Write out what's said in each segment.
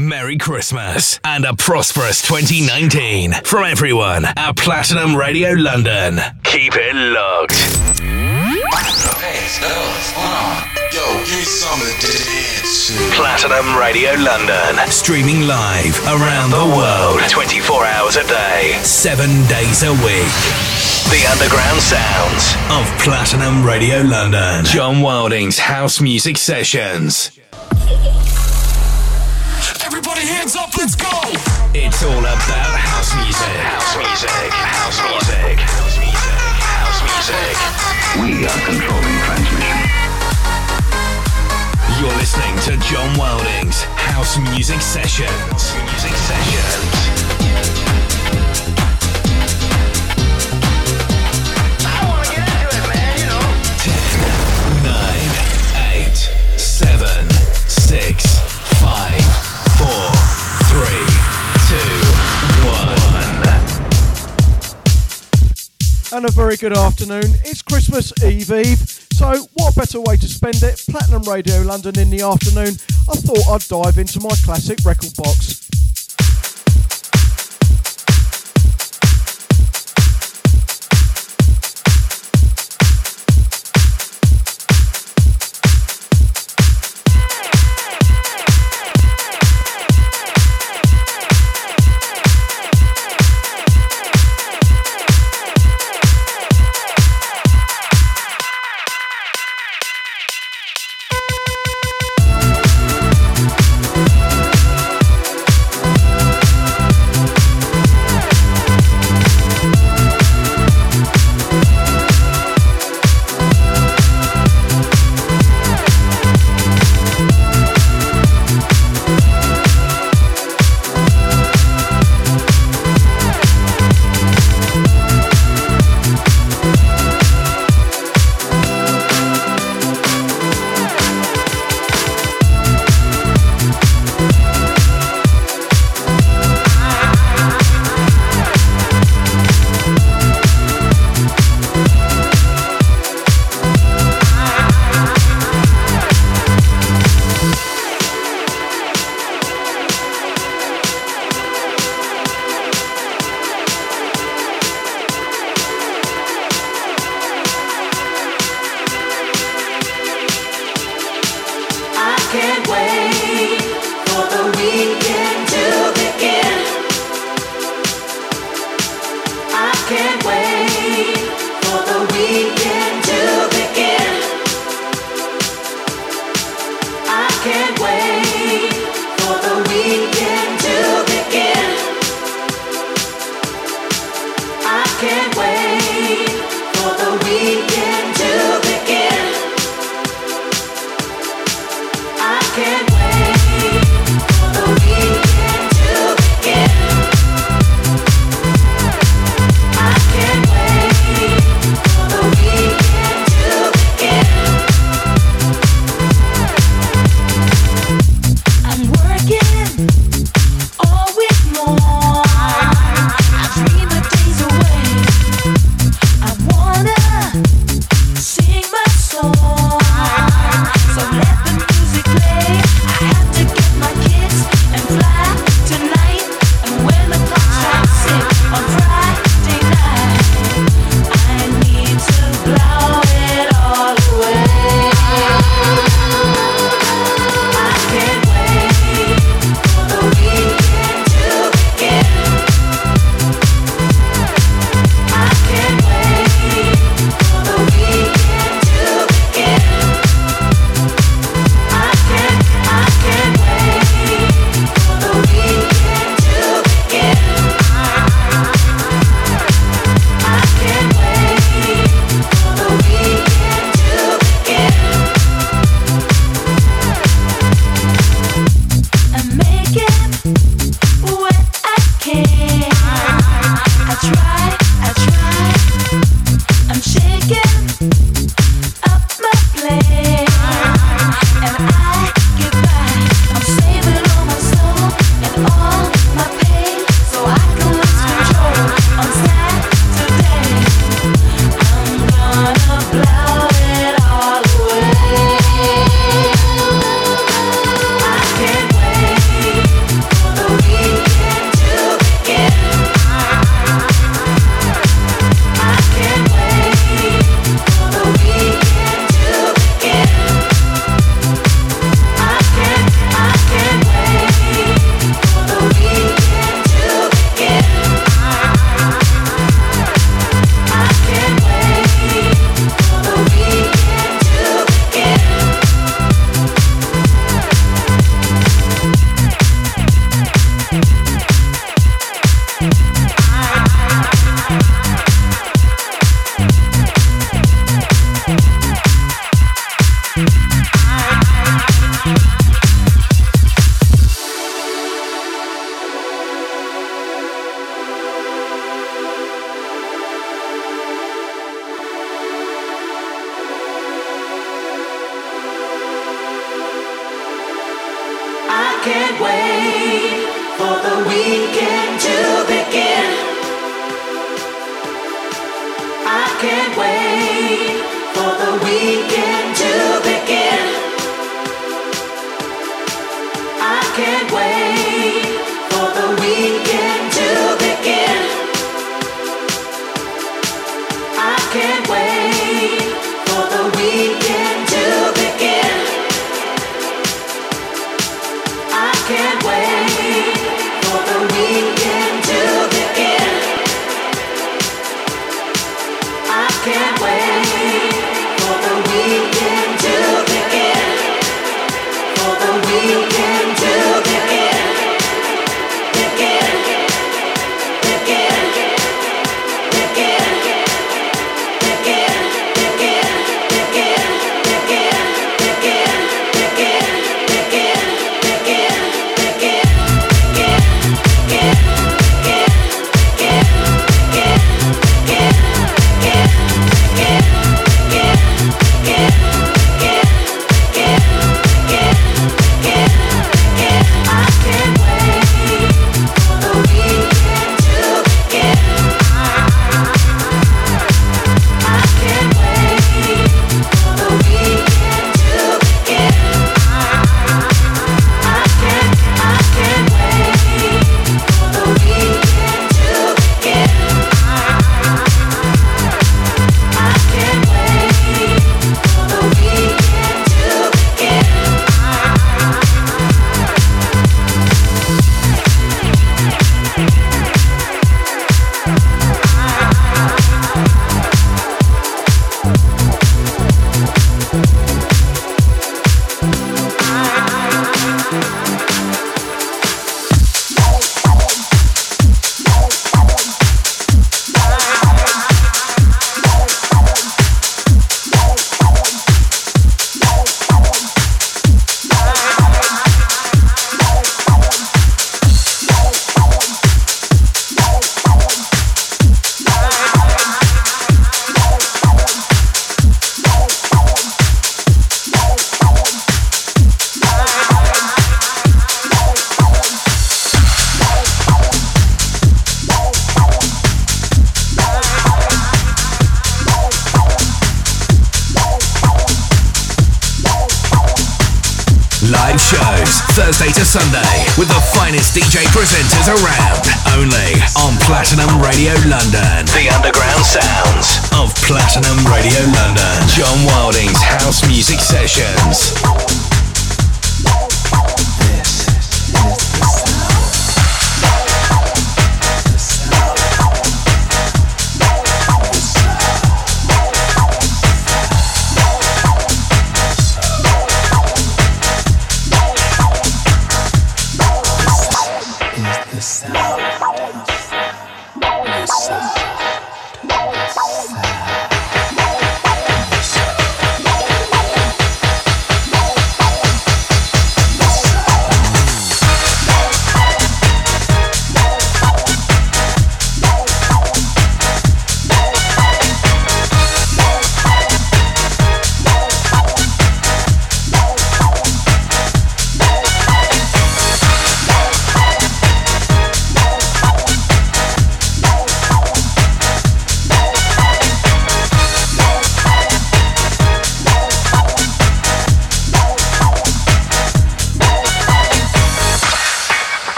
Merry Christmas and a prosperous 2019 from everyone at Platinum Radio London. Keep it locked. Hey, fellas, hold on. Yo, give me some of this. Platinum Radio London. Streaming live around the world 24 hours a day, 7 days a week. The underground sounds of Platinum Radio London. John Wilding's House Music Sessions. Everybody hands up, let's go! It's all about house music. House music. House music. House music. House music. We are controlling transmission. You're listening to John Wilding's House Music Sessions. Music Sessions. Nine, eight, seven, six, five, four, three, two, one. And a very good afternoon. It's Christmas Eve Eve, so what better way to spend it? Platinum Radio London in the afternoon. I thought I'd dive into my classic record box. My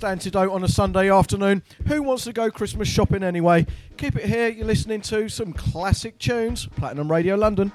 best antidote on a Sunday afternoon. Who wants to go Christmas shopping anyway? Keep it here. You're listening to some classic tunes. Platinum Radio London.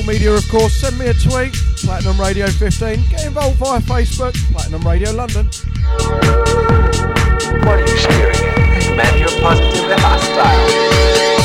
social media, of course, send me a tweet, Platinum Radio 15. Get involved via Facebook, Platinum Radio London. What are you staring at? Man, you're positively hostile.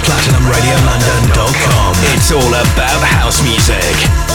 PlatinumRadioLondon.com. It's all about house music.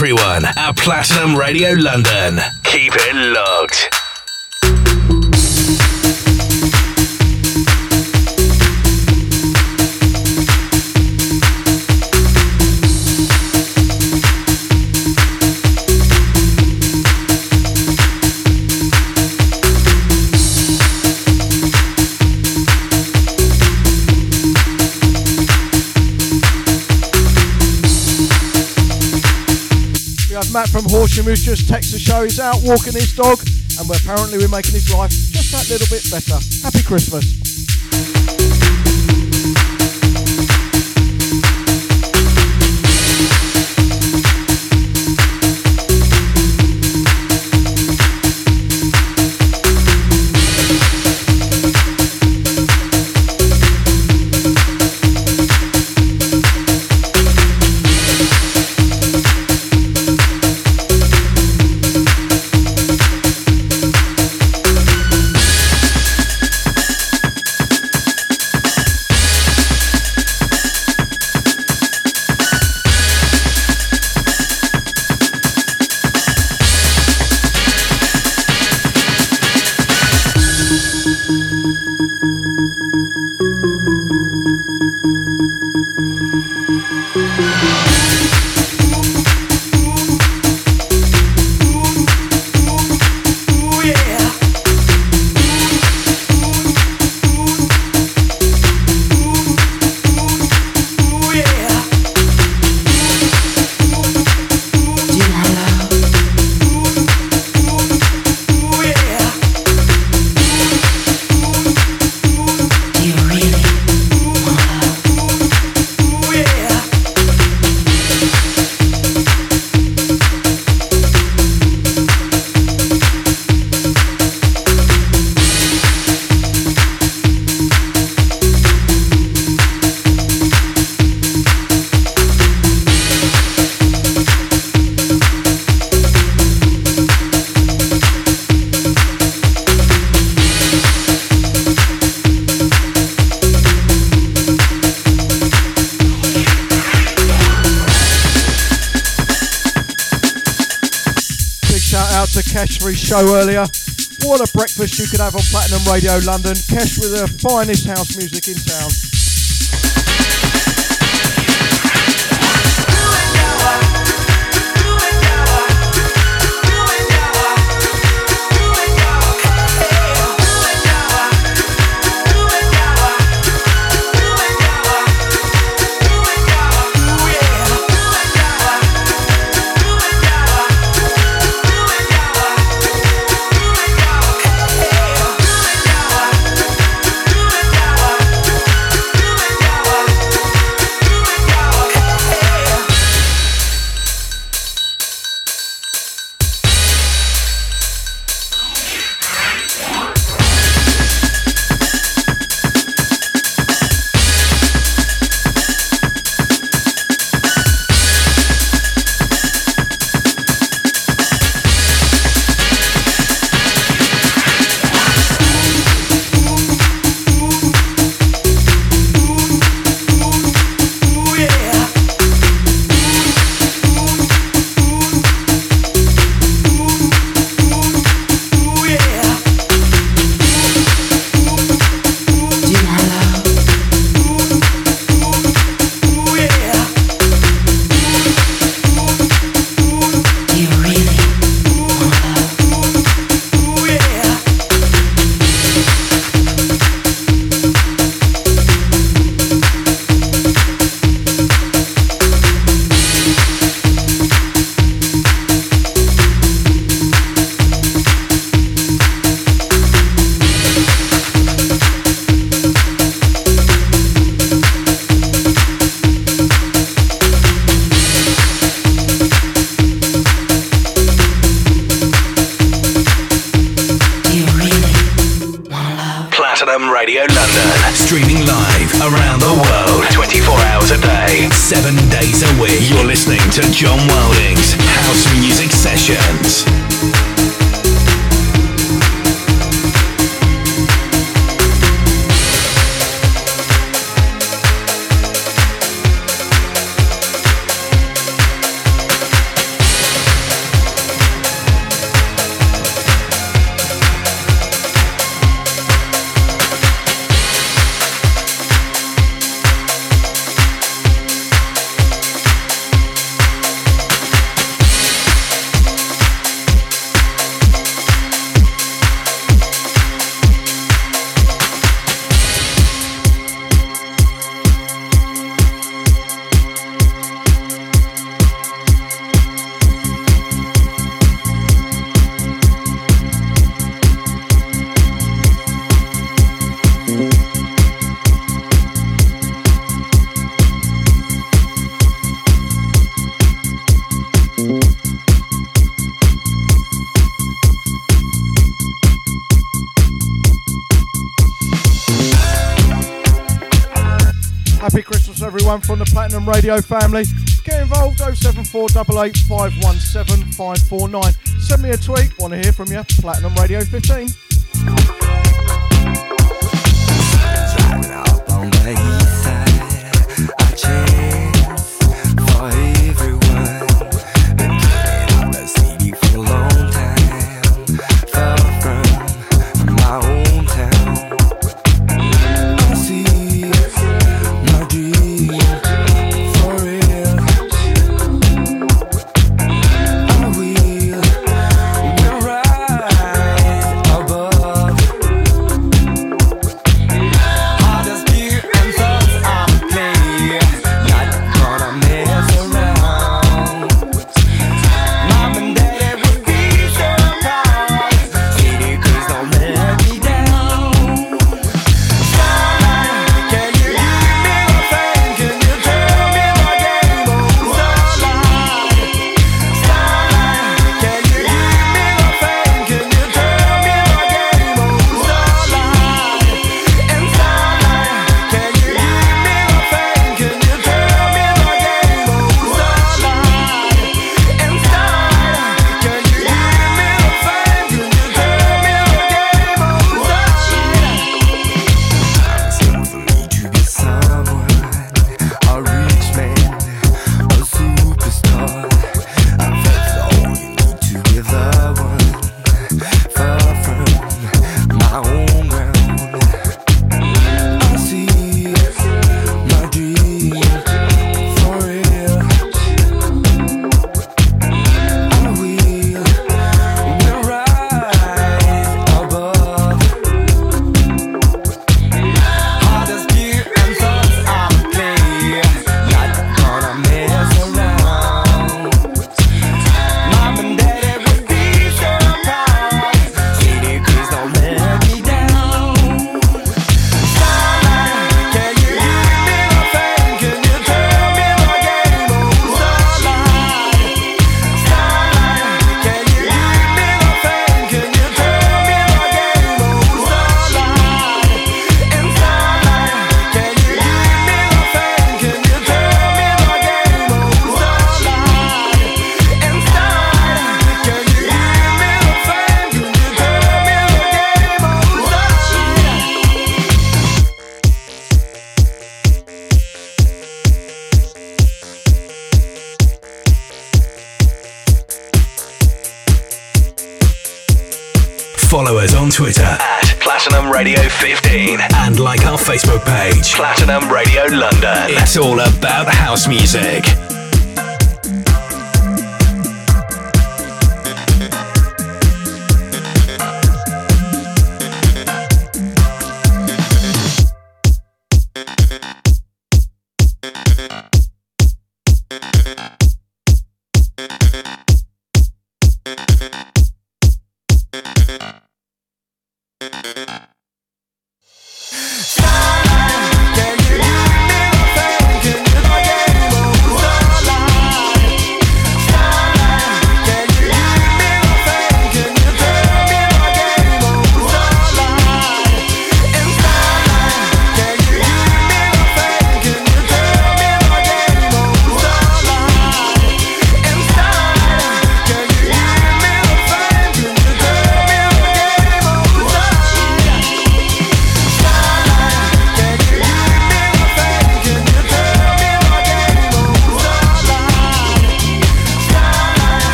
Everyone at Platinum Radio London. From who's just texted the show. He's out walking his dog, and we're apparently we're making his life just that little bit better. Happy Christmas. You could have on Platinum Radio London. Kesh with the finest house music in town. Platinum Radio family. Get involved 07488 517 549. Send me a tweet, want to hear from you. Platinum Radio 15.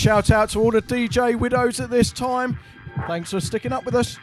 Shout out to all the DJ widows at this time. Thanks for sticking up with us.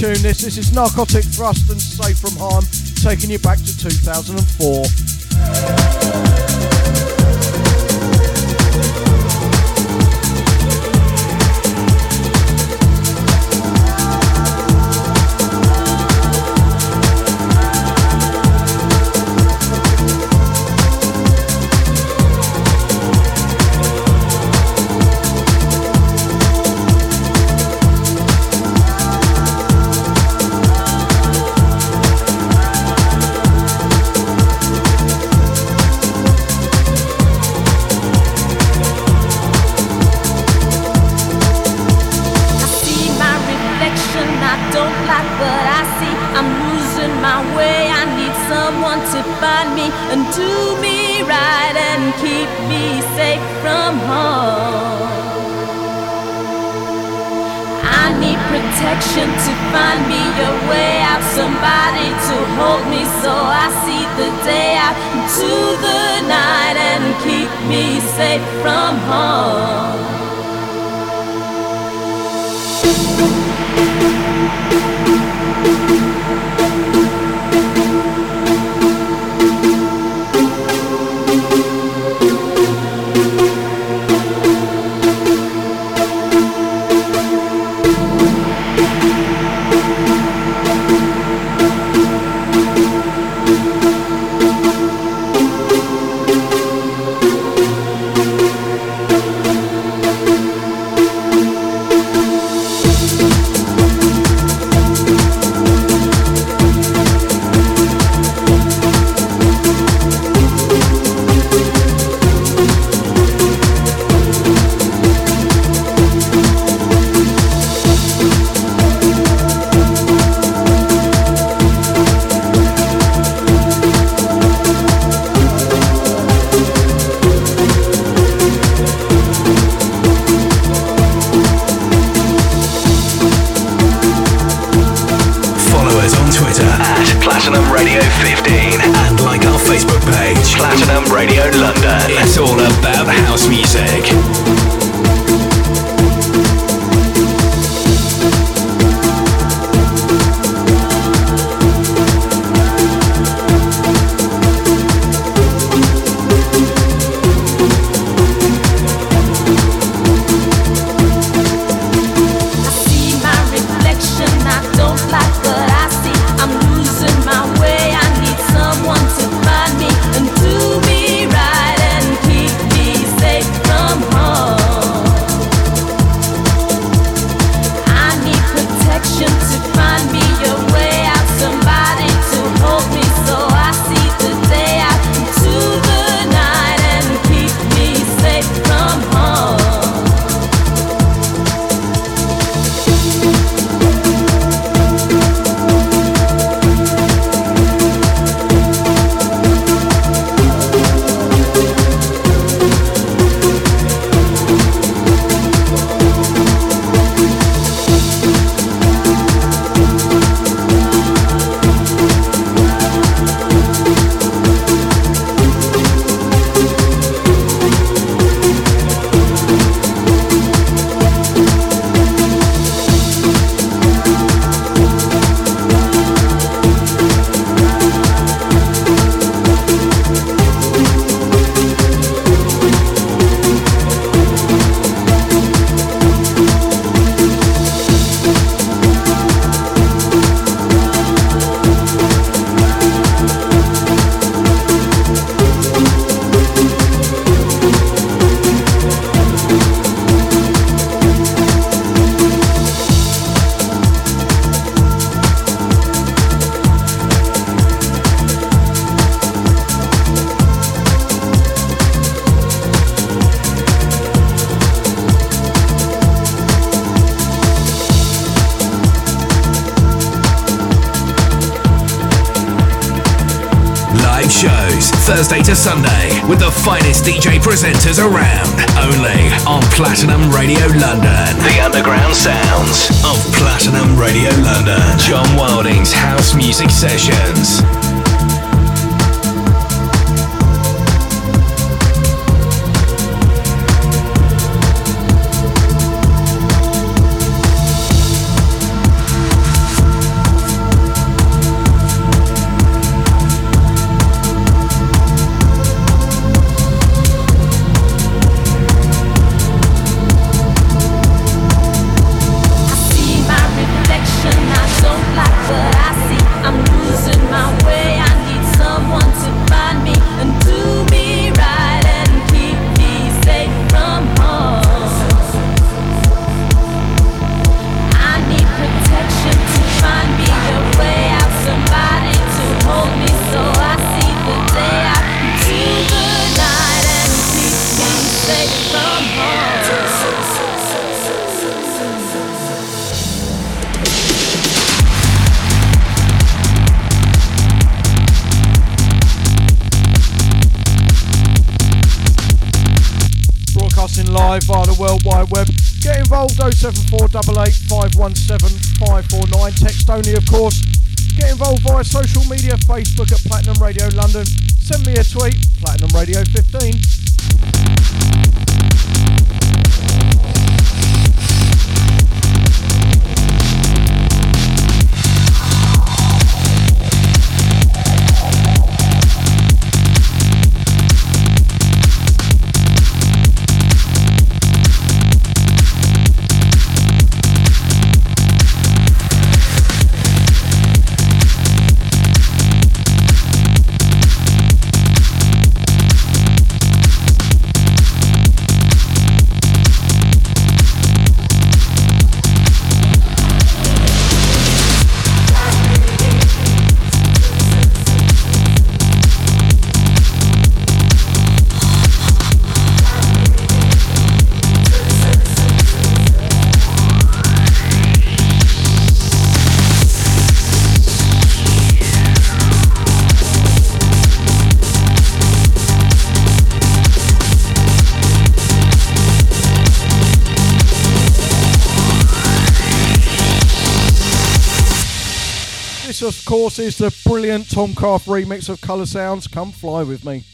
Tune this. This is Narcotic Thrust and Safe from Harm, taking you back to 2004. I'm losing my way. I need someone to find me and do me right and keep me safe from harm. I need protection to find me a way out, somebody to hold me so I see the day out into the night and keep me safe from harm. Thursday to Sunday with the finest DJ presenters around. Only on Platinum Radio London. The underground sounds of Platinum Radio London. John Wilding's House Music Sessions. Send me course, is the brilliant Tomcraft remix of Colour Sounds. Come fly with me.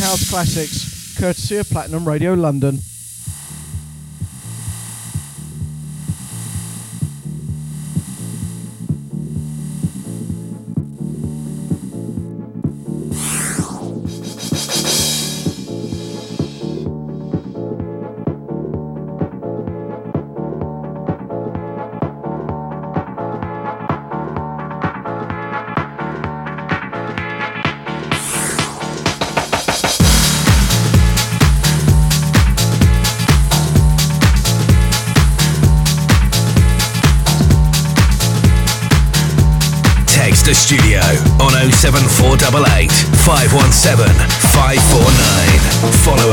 House Classics, courtesy of Platinum Radio London. 517 549. Follow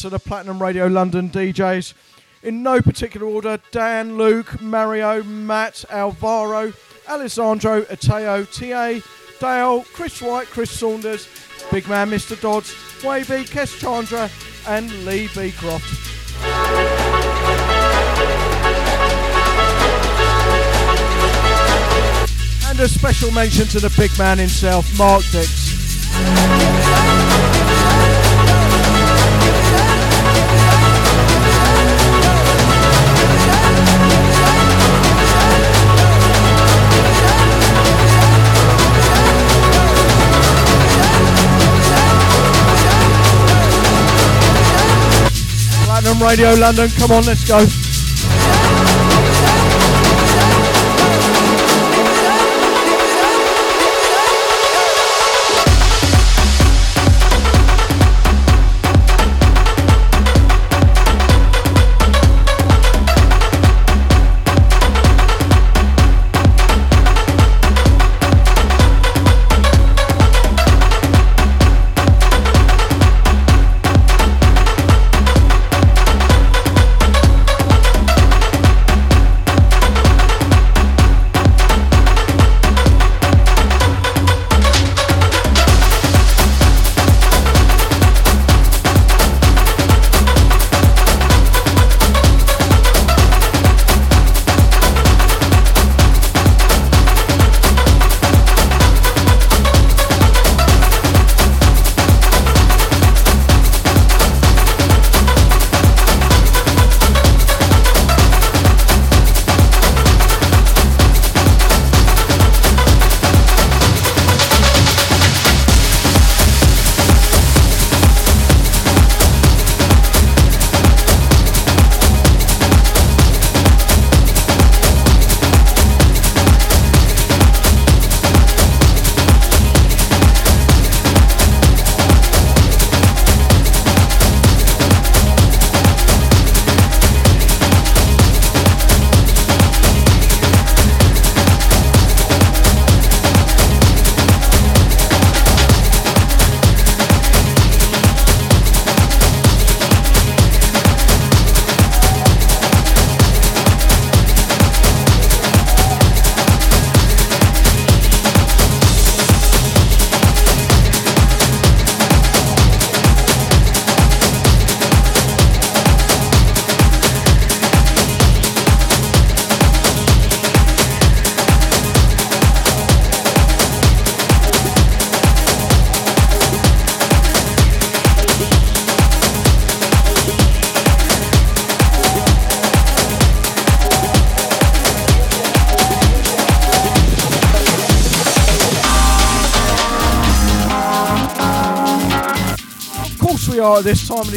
to the Platinum Radio London DJs. In no particular order, Dan, Luke, Mario, Matt, Alvaro, Alessandro, Ateo, TA, Dale, Chris White, Chris Saunders, Big Man Mr. Dodds, Wavy, Kes Chandra, and Lee Beecroft. And a special mention to the big man himself, Mark Dix. Radio London, come on, let's go.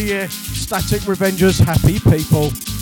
The year. Static Revengers, happy people.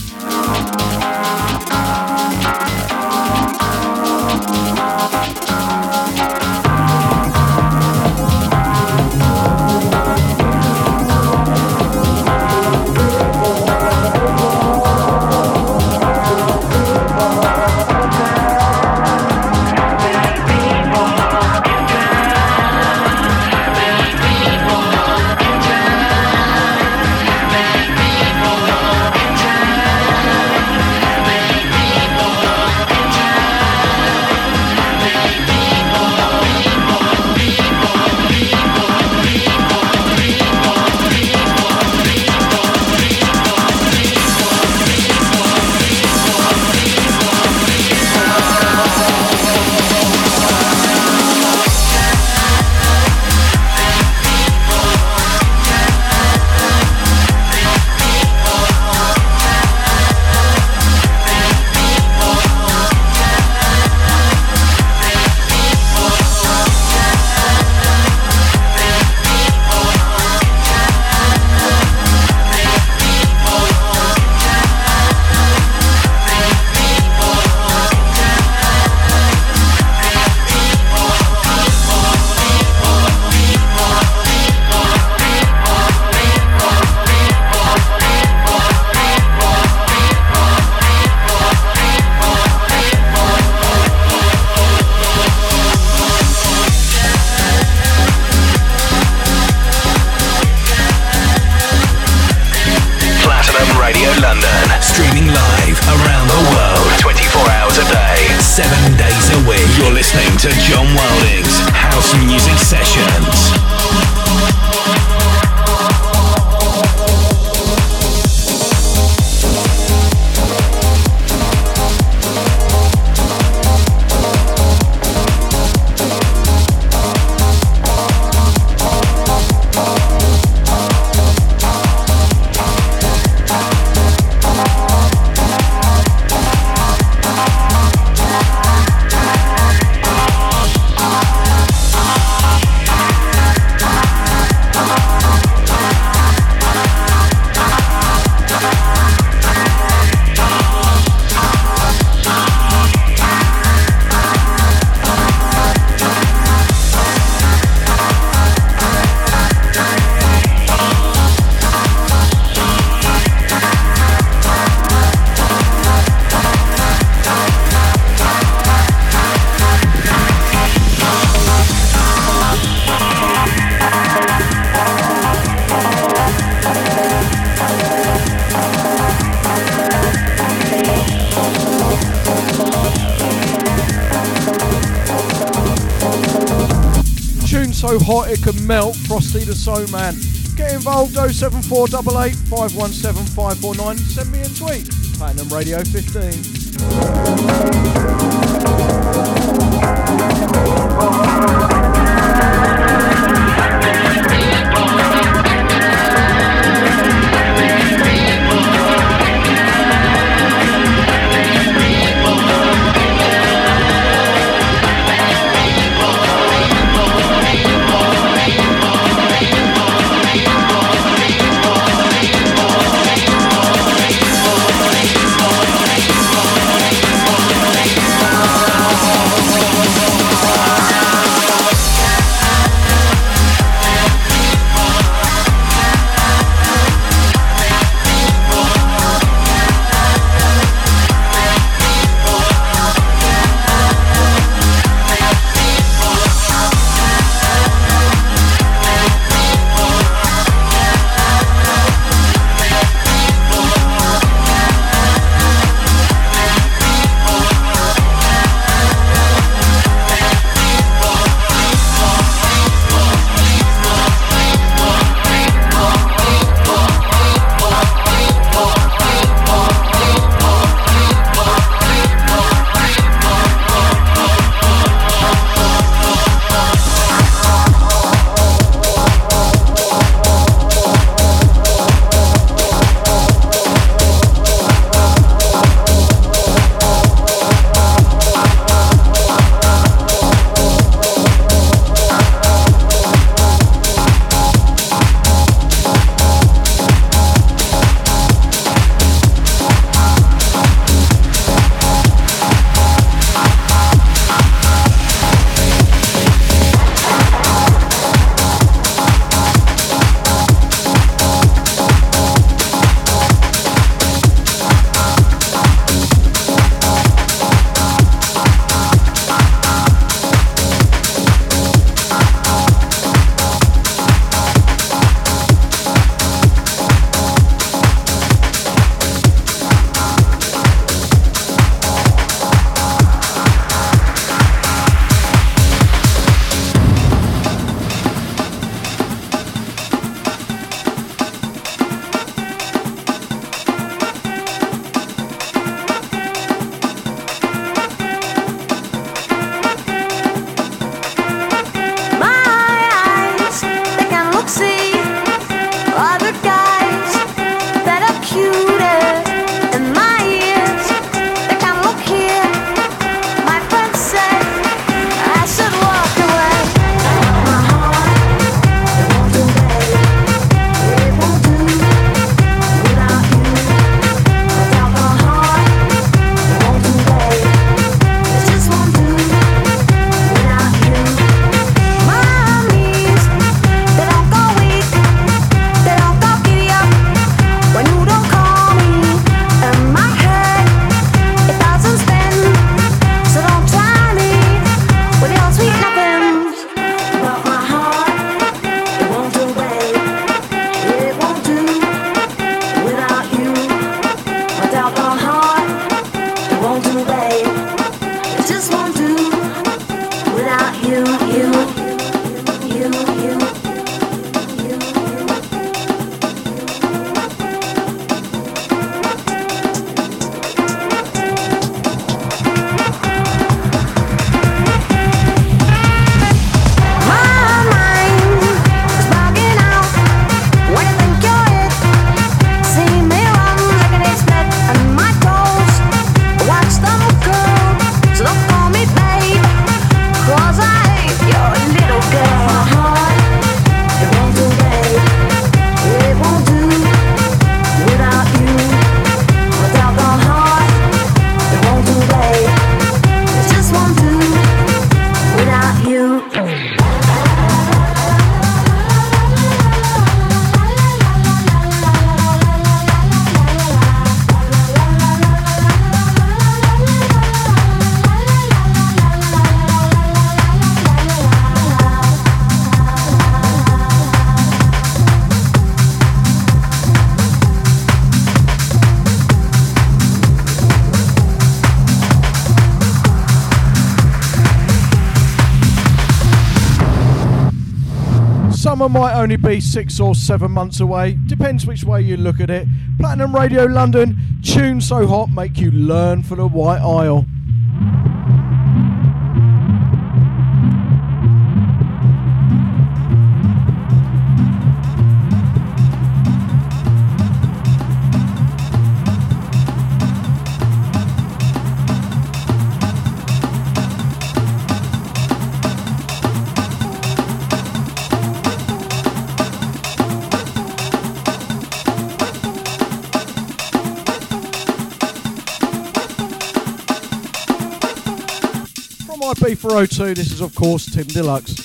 House Music Sessions. Can melt. Frosty the Soul Man. Get involved 07488 517 549. Send me a tweet. Platinum Radio 15. Summer might only be six or seven months away, depends which way you look at it. Platinum Radio London, tunes so hot make you learn for the White Isle. B402, this is of course Tim Deluxe.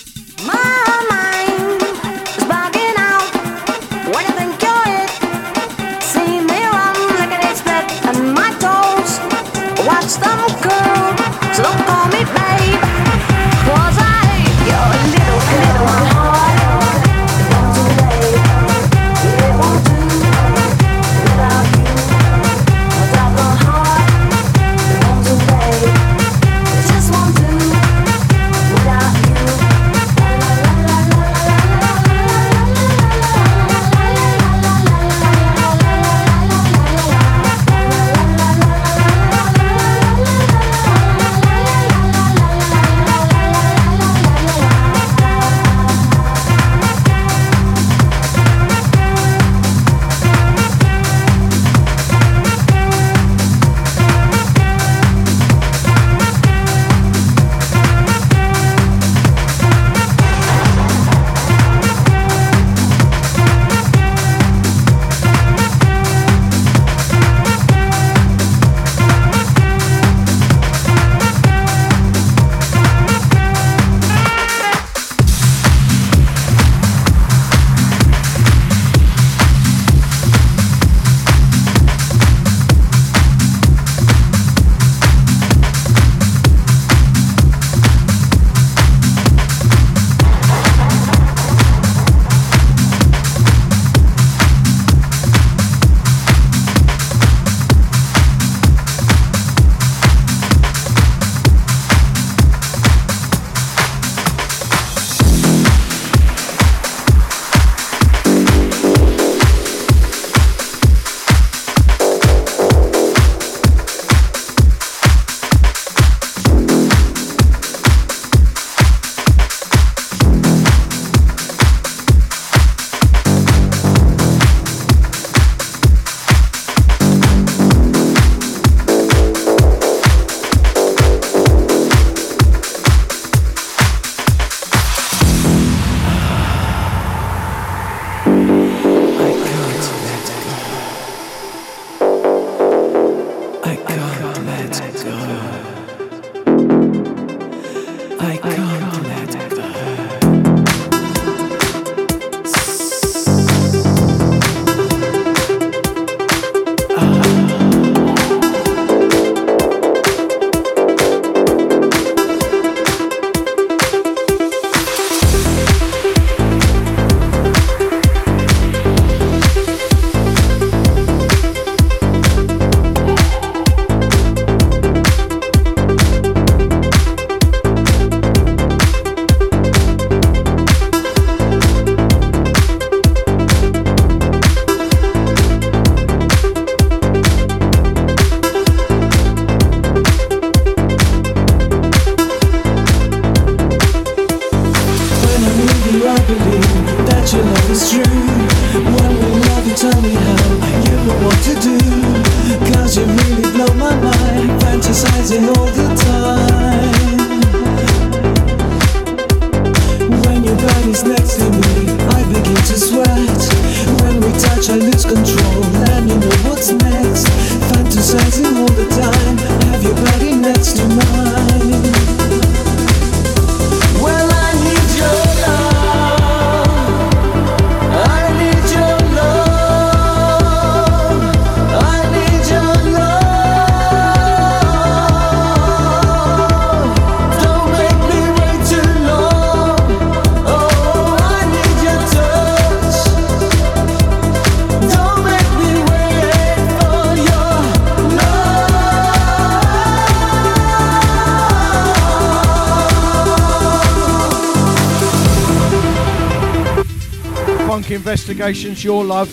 Funk Investigations, Your Love,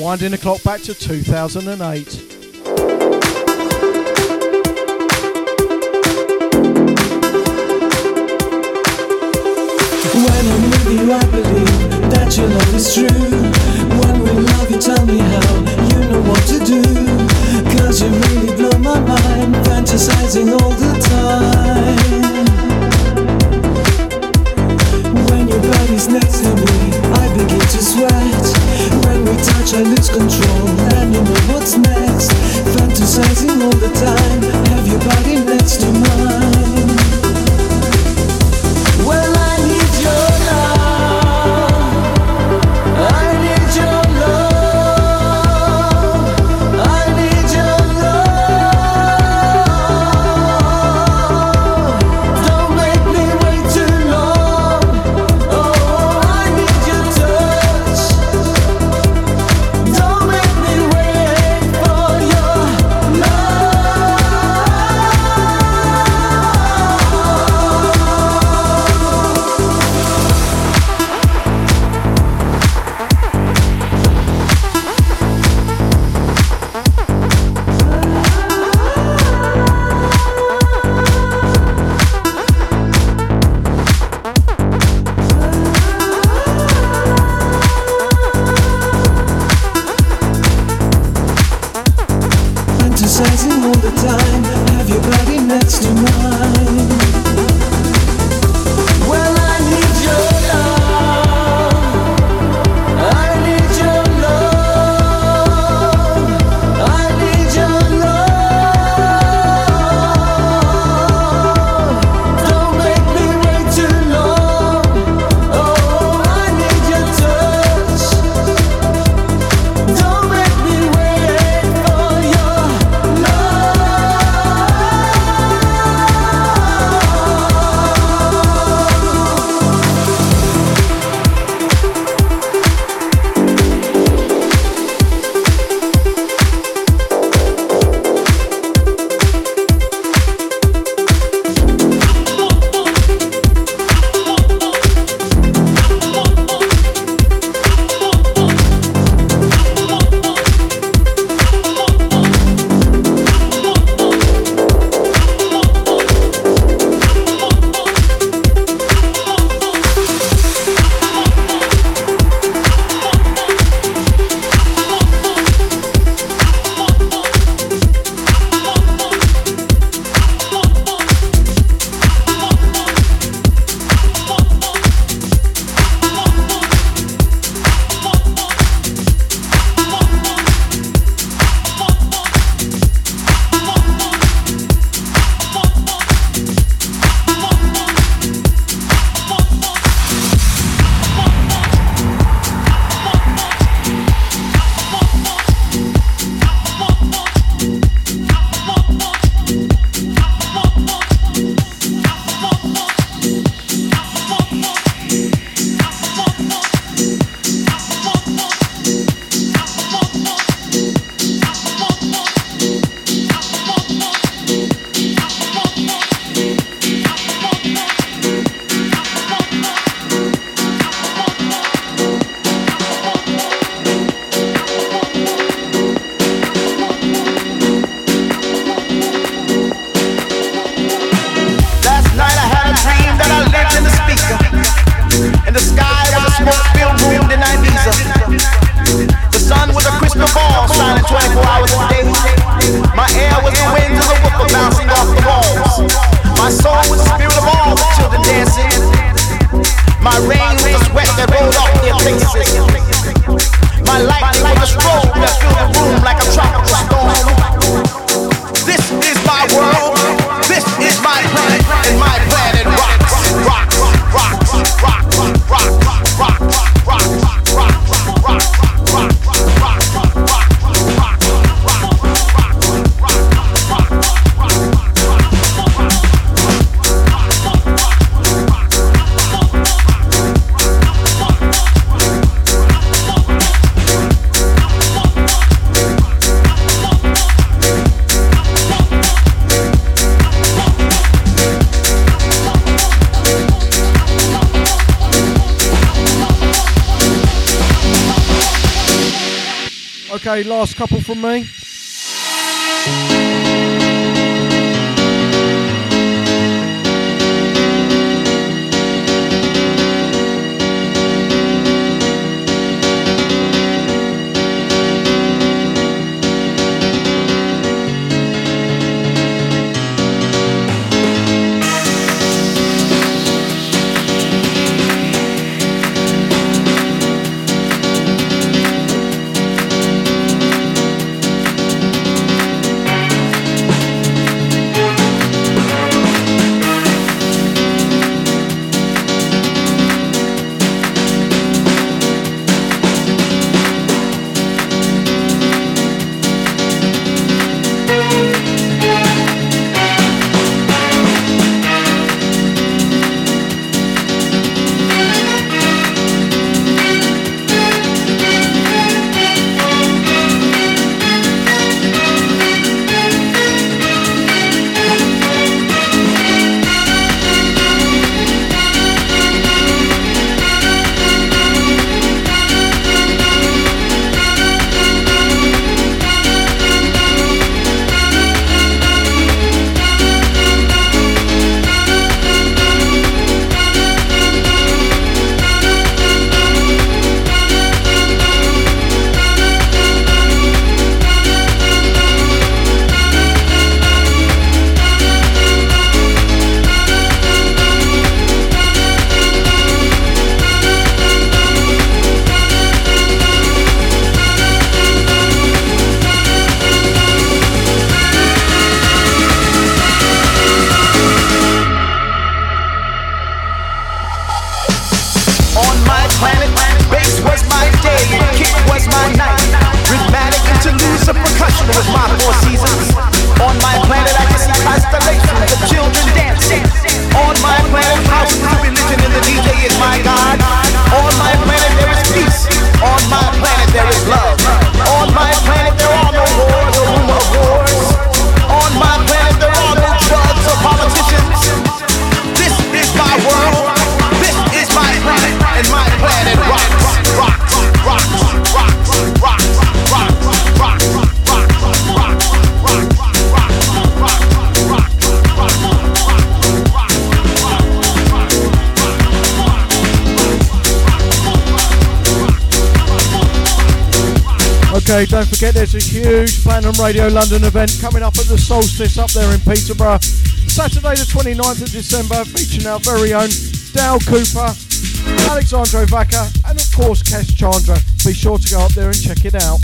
winding the clock back to 2008. When I'm with you, I believe that your love is true. When we love, you tell me how you know what to do. Cause you really blow my mind, fantasizing all the time. When your body's next to me, begin to sweat. When we touch, I lose control, and you know what's next. Fantasizing all the time, have your body next to mine. Couple from me. Don't forget there's a huge Platinum Radio London event coming up at the Solstice up there in Peterborough. Saturday the 29th of December featuring our very own Dal Cooper, Alexandro Vaca and of course Kes Chandra. Be sure to go up there and check it out.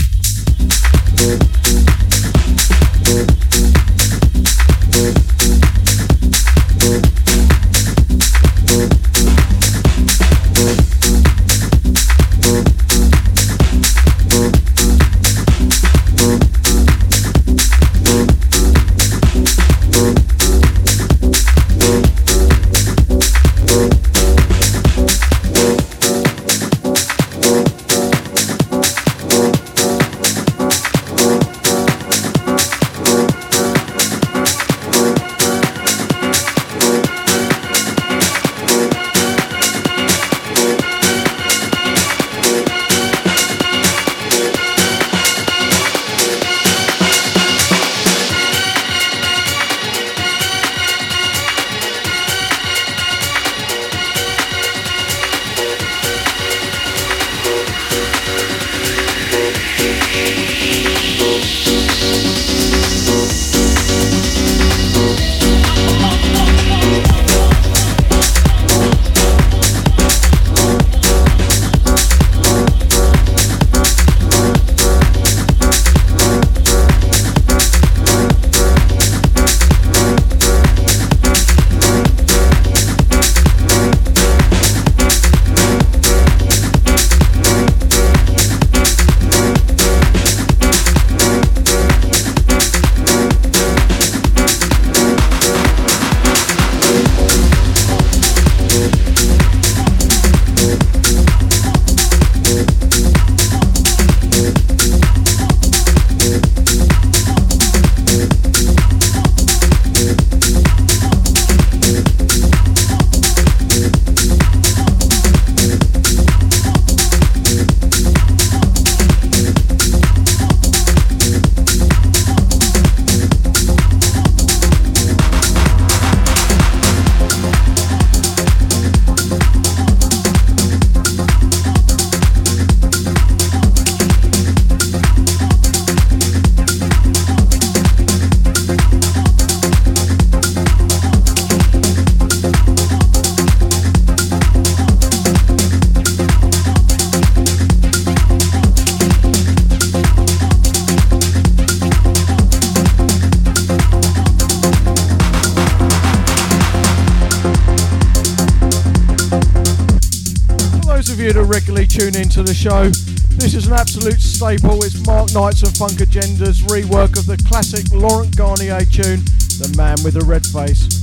Show. This is an absolute staple. It's Mark Knights and Funk Agenda's rework of the classic Laurent Garnier tune, The Man with the Red Face.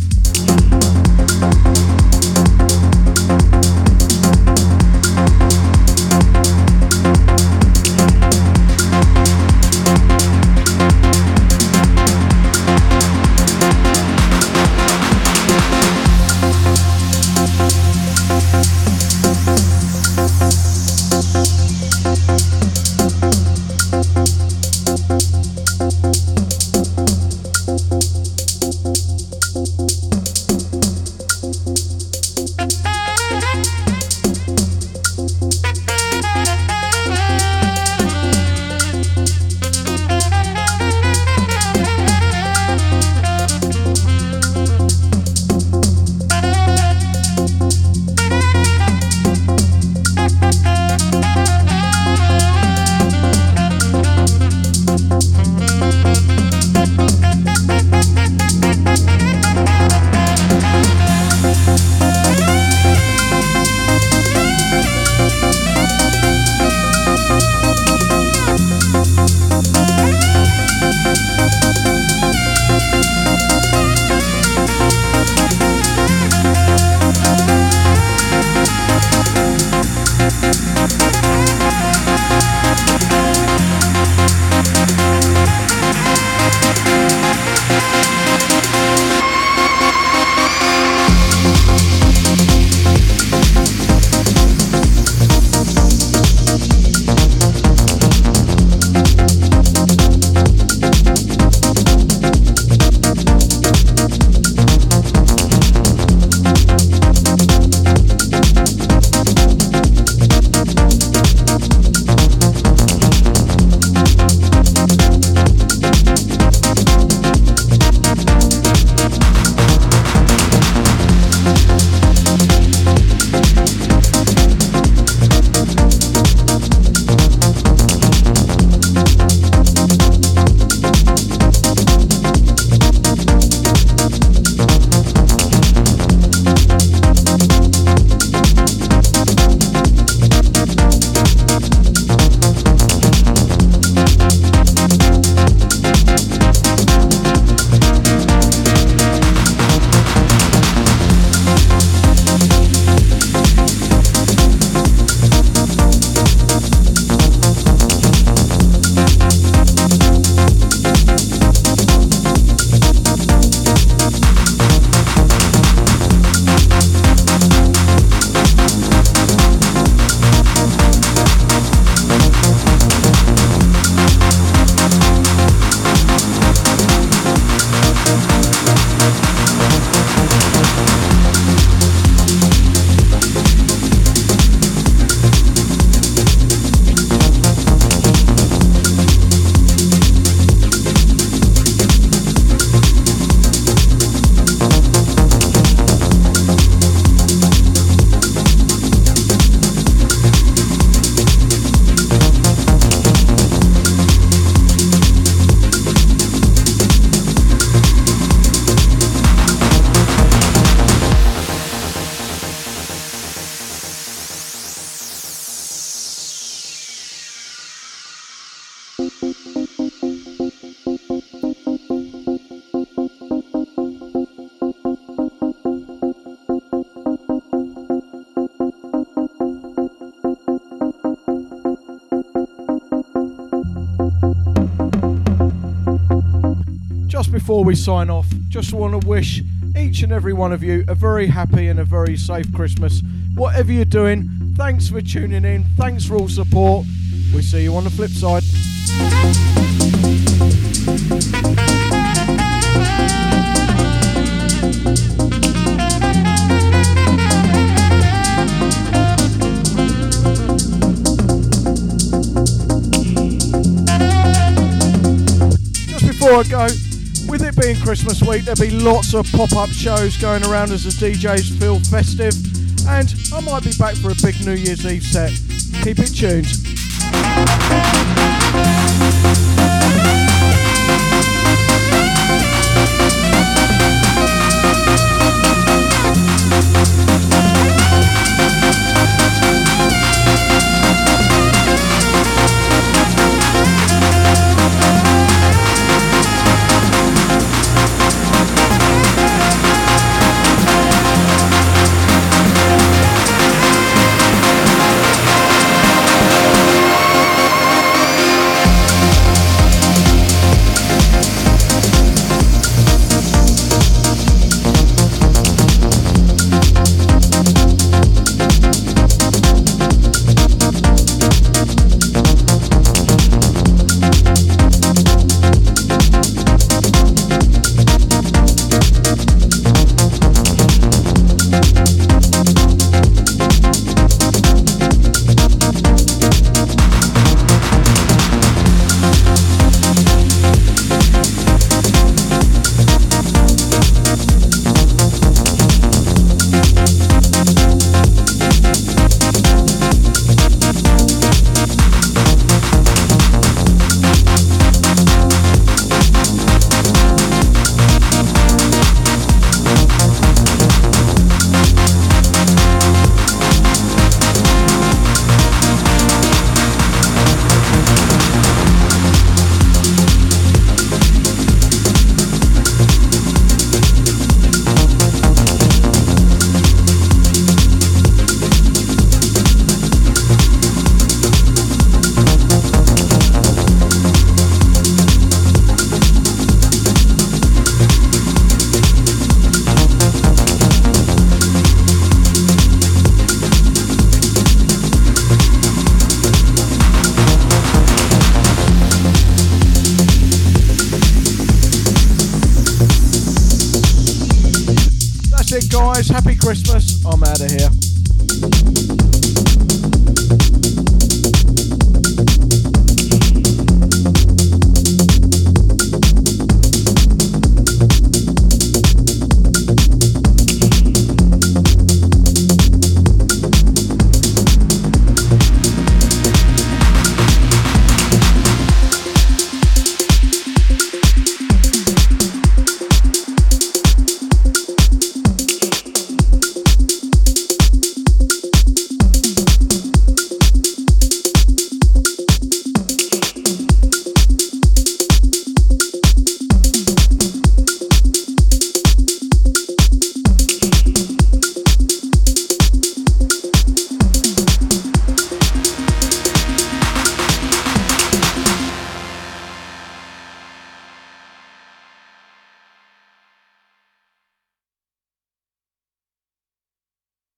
Before we sign off, just want to wish each and every one of you a very happy and a very safe Christmas. Whatever you're doing, thanks for tuning in. Thanks for all support. We'll see you on the flip side. Before I go, being Christmas week, there'll be lots of pop up shows going around as the DJs feel festive, and I might be back for a big New Year's Eve set. Keep it tuned.